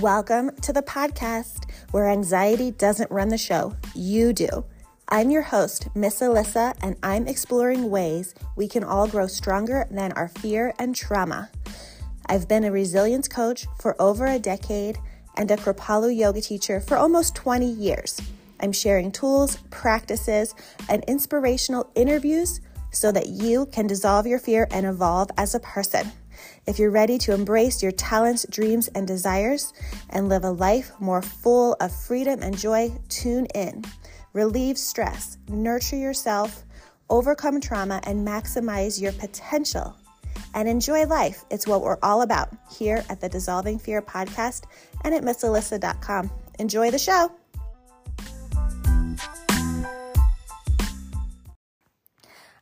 Welcome to the podcast where anxiety doesn't run the show, you do. I'm your host, Miss Alissa, and I'm exploring ways we can all grow stronger than our fear and trauma. I've been a resilience coach for over a decade and a Kripalu yoga teacher for almost 20 years. I'm sharing tools, practices, and inspirational interviews so that you can dissolve your fear and evolve as a person. If you're ready to embrace your talents, dreams, and desires and live a life more full of freedom and joy, tune in. Relieve stress, nurture yourself, overcome trauma, and maximize your potential. And enjoy life. It's what we're all about here at the Dissolving Fear podcast and at missalissa.com. Enjoy the show.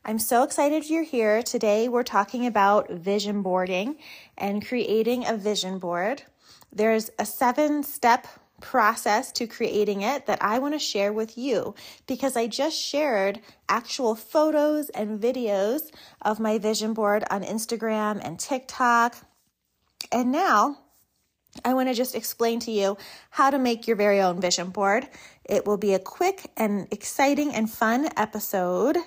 I'm so excited you're here. Today we're talking about vision boarding and creating a vision board. There's a seven step process to creating it that I want to share with you because I just shared actual photos and videos of my vision board on Instagram and TikTok. And now I want to just explain to you how to make your very own vision board. It will be a quick and exciting and fun episode.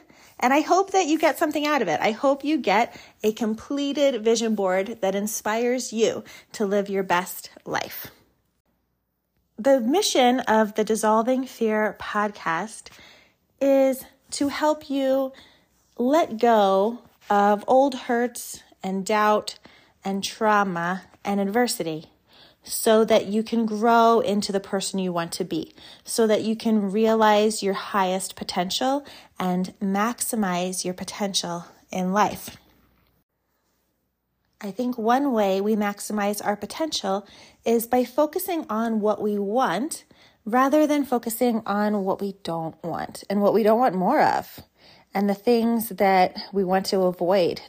And I hope that you get something out of it. I hope you get a completed vision board that inspires you to live your best life. The mission of the Dissolving Fear podcast is to help you let go of old hurts and doubt and trauma and adversity so that you can grow into the person you want to be, so that you can realize your highest potential and maximize your potential in life. I think one way we maximize our potential is by focusing on what we want rather than focusing on what we don't want and what we don't want more of and the things that we want to avoid.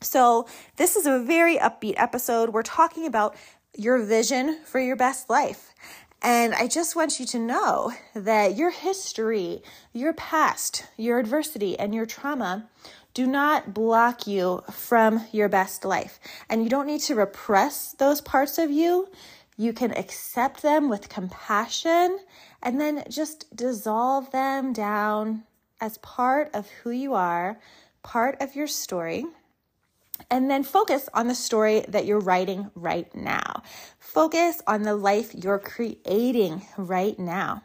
So, this is a very upbeat episode. We're talking about your vision for your best life. And I just want you to know that your history, your past, your adversity, and your trauma do not block you from your best life. And you don't need to repress those parts of you. You can accept them with compassion and then just dissolve them down as part of who you are, part of your story and then focus on the story that you're writing right now. Focus on the life you're creating right now.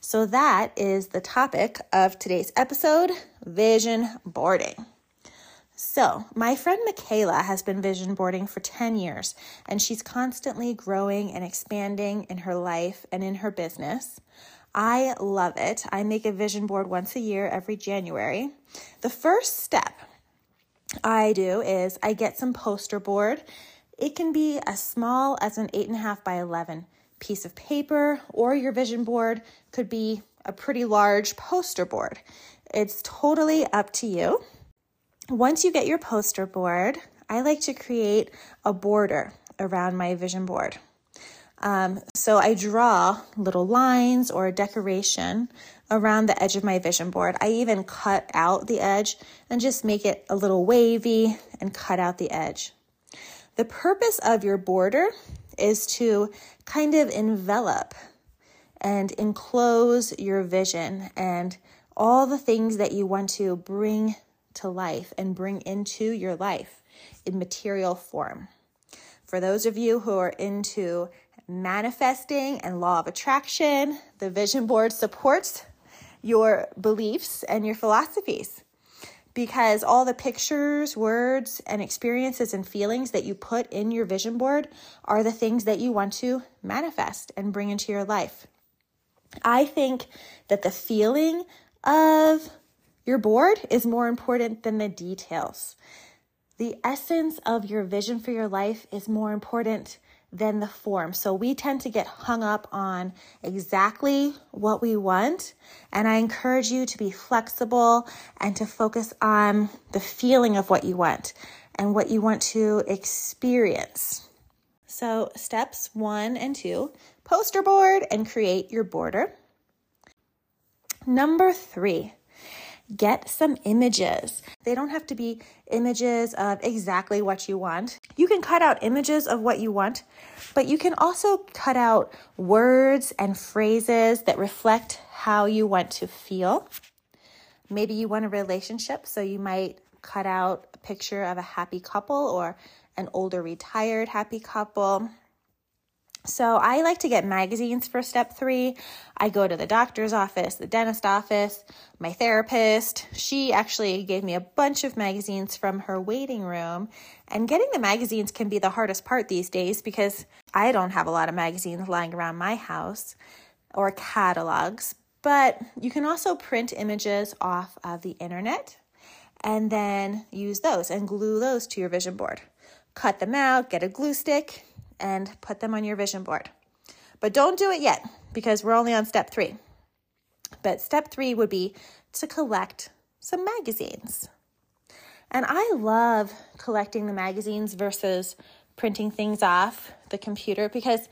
So, that is the topic of today's episode vision boarding. So, my friend Michaela has been vision boarding for 10 years, and she's constantly growing and expanding in her life and in her business. I love it. I make a vision board once a year every January. The first step I do is I get some poster board. It can be as small as an 8.5 by 11 piece of paper, or your vision board could be a pretty large poster board. It's totally up to you. Once you get your poster board, I like to create a border around my vision board. Um, so I draw little lines or a decoration around the edge of my vision board. I even cut out the edge and just make it a little wavy and cut out the edge. The purpose of your border is to kind of envelop and enclose your vision and all the things that you want to bring to life and bring into your life in material form. For those of you who are into manifesting and law of attraction, the vision board supports your beliefs and your philosophies. Because all the pictures, words, and experiences and feelings that you put in your vision board are the things that you want to manifest and bring into your life. I think that the feeling of your board is more important than the details. The essence of your vision for your life is more important than the form. So we tend to get hung up on exactly what we want. And I encourage you to be flexible and to focus on the feeling of what you want and what you want to experience. So, steps one and two poster board and create your border. Number three, get some images. They don't have to be images of exactly what you want. You can cut out images of what you want, but you can also cut out words and phrases that reflect how you want to feel. Maybe you want a relationship, so you might cut out a picture of a happy couple or an older retired happy couple. So I like to get magazines for step three. I go to the doctor's office, the dentist office, my therapist. She actually gave me a bunch of magazines from her waiting room. And getting the magazines can be the hardest part these days because I don't have a lot of magazines lying around my house or catalogs. But you can also print images off of the internet and then use those and glue those to your vision board. Cut them out, get a glue stick, and put them on your vision board. But don't do it yet because we're only on step three. But step three would be to collect some magazines. And I love collecting the magazines versus printing things off the computer because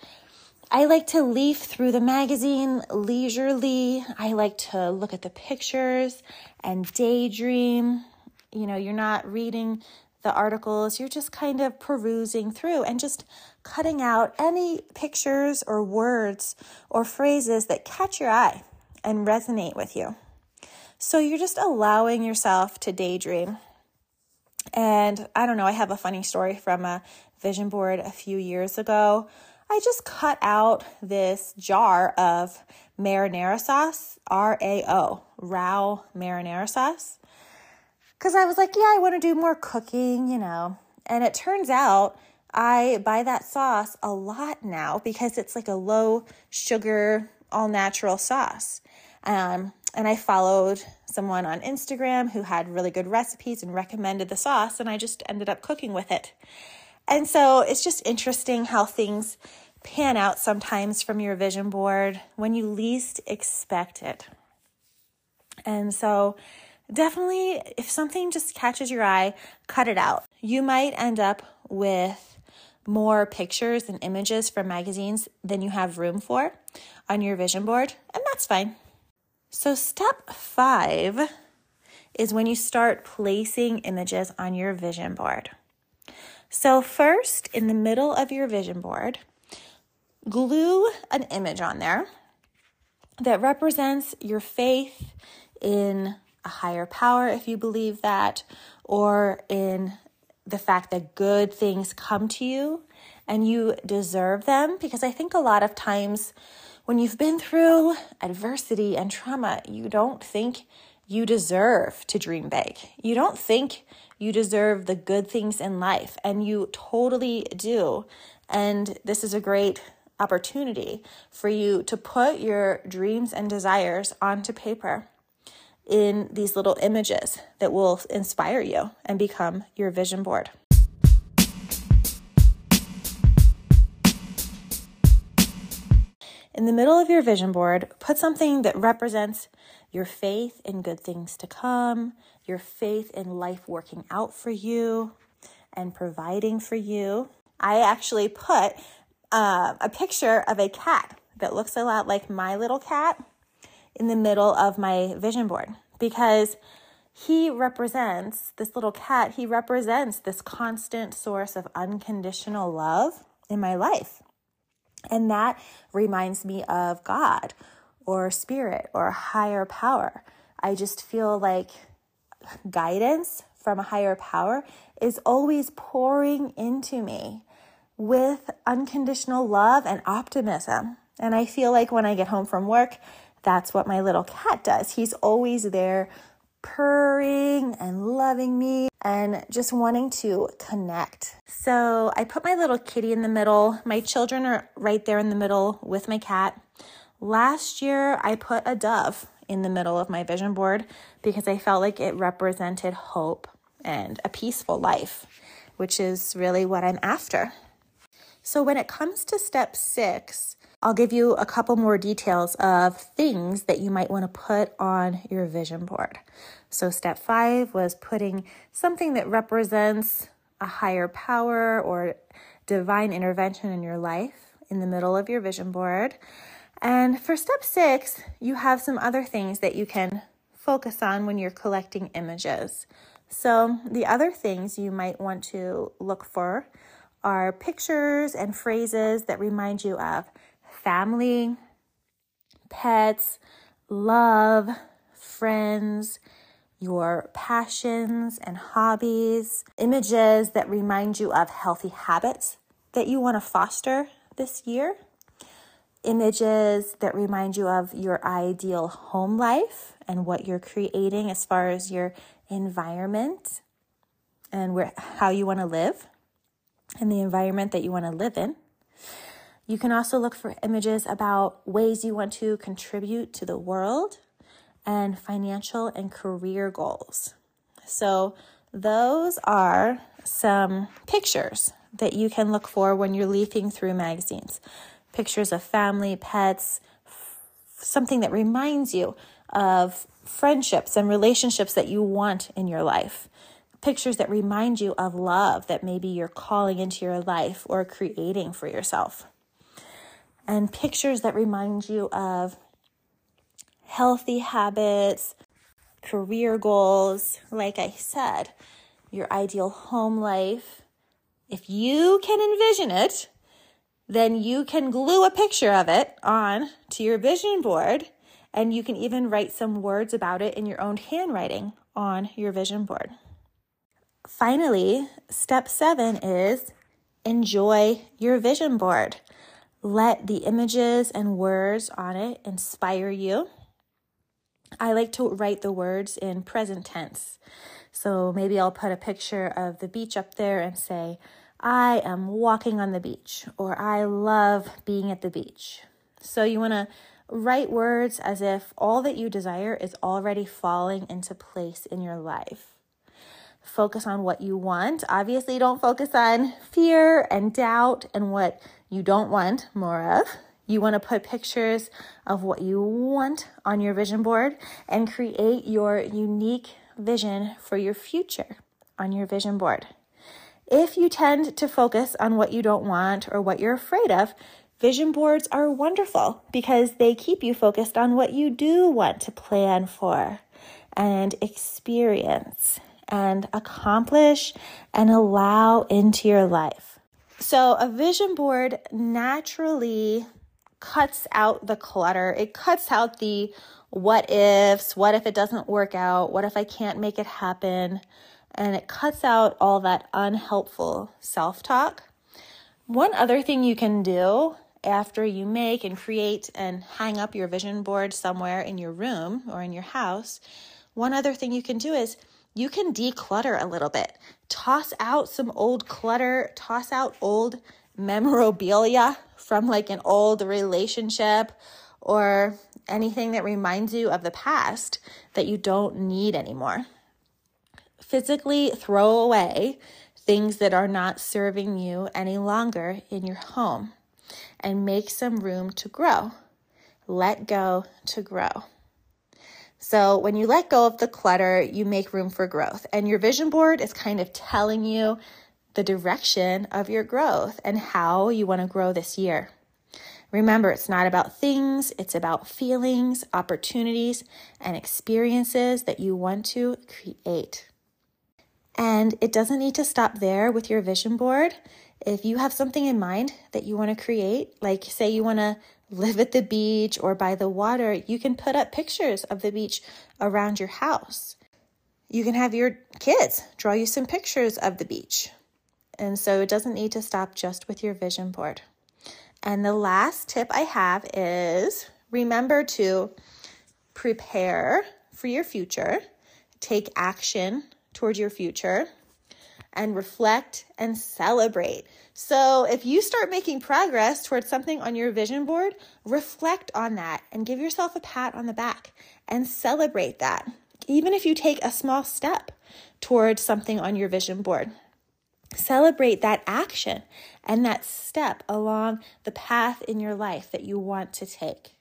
I like to leaf through the magazine leisurely. I like to look at the pictures and daydream. You know, you're not reading the articles, you're just kind of perusing through and just cutting out any pictures or words or phrases that catch your eye and resonate with you. So you're just allowing yourself to daydream. And I don't know, I have a funny story from a vision board a few years ago. I just cut out this jar of marinara sauce, R A O, Rao marinara sauce because I was like, yeah, I want to do more cooking, you know. And it turns out I buy that sauce a lot now because it's like a low sugar, all natural sauce. Um, and I followed someone on Instagram who had really good recipes and recommended the sauce, and I just ended up cooking with it. And so it's just interesting how things pan out sometimes from your vision board when you least expect it. And so definitely, if something just catches your eye, cut it out. You might end up with more pictures and images from magazines than you have room for on your vision board, and that's fine. So, step five is when you start placing images on your vision board. So, first, in the middle of your vision board, glue an image on there that represents your faith in a higher power if you believe that, or in the fact that good things come to you and you deserve them. Because I think a lot of times when you've been through adversity and trauma, you don't think you deserve to dream big. You don't think you deserve the good things in life, and you totally do. And this is a great opportunity for you to put your dreams and desires onto paper in these little images that will inspire you and become your vision board. In the middle of your vision board, put something that represents your faith in good things to come, your faith in life working out for you and providing for you. I actually put uh, a picture of a cat that looks a lot like my little cat in the middle of my vision board because he represents this little cat, he represents this constant source of unconditional love in my life. And that reminds me of God or spirit or higher power. I just feel like guidance from a higher power is always pouring into me with unconditional love and optimism. And I feel like when I get home from work that's what my little cat does. He's always there purring and loving me and just wanting to connect. So I put my little kitty in the middle. My children are right there in the middle with my cat. Last year, I put a dove in the middle of my vision board because I felt like it represented hope and a peaceful life, which is really what I'm after. So when it comes to step six, I'll give you a couple more details of things that you might want to put on your vision board. So, step five was putting something that represents a higher power or divine intervention in your life in the middle of your vision board. And for step six, you have some other things that you can focus on when you're collecting images. So, the other things you might want to look for are pictures and phrases that remind you of family, pets, love, friends, your passions and hobbies, images that remind you of healthy habits that you want to foster this year, images that remind you of your ideal home life and what you're creating as far as your environment and where how you want to live and the environment that you want to live in. You can also look for images about ways you want to contribute to the world and financial and career goals. So, those are some pictures that you can look for when you're leafing through magazines. Pictures of family, pets, something that reminds you of friendships and relationships that you want in your life. Pictures that remind you of love that maybe you're calling into your life or creating for yourself. And pictures that remind you of healthy habits, career goals, like I said, your ideal home life. If you can envision it, then you can glue a picture of it on to your vision board and you can even write some words about it in your own handwriting on your vision board. Finally, step seven is enjoy your vision board. Let the images and words on it inspire you. I like to write the words in present tense. So maybe I'll put a picture of the beach up there and say, I am walking on the beach, or I love being at the beach. So you want to write words as if all that you desire is already falling into place in your life. Focus on what you want. Obviously, don't focus on fear and doubt and what you don't want more of. You want to put pictures of what you want on your vision board and create your unique vision for your future on your vision board. If you tend to focus on what you don't want or what you're afraid of, vision boards are wonderful because they keep you focused on what you do want to plan for and experience and accomplish and allow into your life. So, a vision board naturally cuts out the clutter. It cuts out the what ifs, what if it doesn't work out, what if I can't make it happen, and it cuts out all that unhelpful self talk. One other thing you can do after you make and create and hang up your vision board somewhere in your room or in your house, one other thing you can do is you can declutter a little bit. Toss out some old clutter, toss out old memorabilia from like an old relationship or anything that reminds you of the past that you don't need anymore. Physically throw away things that are not serving you any longer in your home and make some room to grow. Let go to grow. So, when you let go of the clutter, you make room for growth. And your vision board is kind of telling you the direction of your growth and how you want to grow this year. Remember, it's not about things, it's about feelings, opportunities, and experiences that you want to create. And it doesn't need to stop there with your vision board. If you have something in mind that you want to create, like say you want to live at the beach or by the water, you can put up pictures of the beach around your house. You can have your kids draw you some pictures of the beach. And so it doesn't need to stop just with your vision board. And the last tip I have is remember to prepare for your future, take action toward your future, and reflect and celebrate. So, if you start making progress towards something on your vision board, reflect on that and give yourself a pat on the back and celebrate that. Even if you take a small step towards something on your vision board, celebrate that action and that step along the path in your life that you want to take.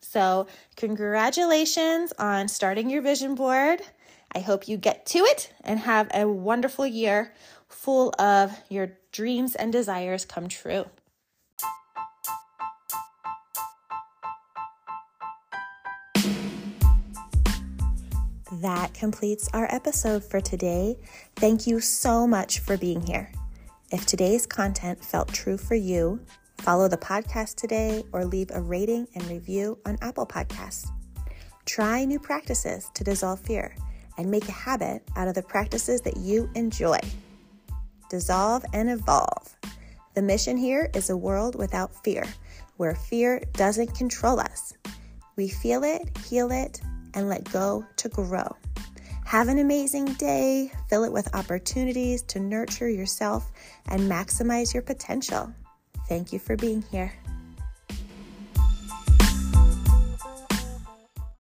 So, congratulations on starting your vision board. I hope you get to it and have a wonderful year full of your dreams and desires come true. that completes our episode for today. Thank you so much for being here. If today's content felt true for you, follow the podcast today or leave a rating and review on Apple Podcasts. Try new practices to dissolve fear and make a habit out of the practices that you enjoy. Dissolve and evolve. The mission here is a world without fear, where fear doesn't control us. We feel it, heal it, and let go to grow. Have an amazing day. Fill it with opportunities to nurture yourself and maximize your potential. Thank you for being here.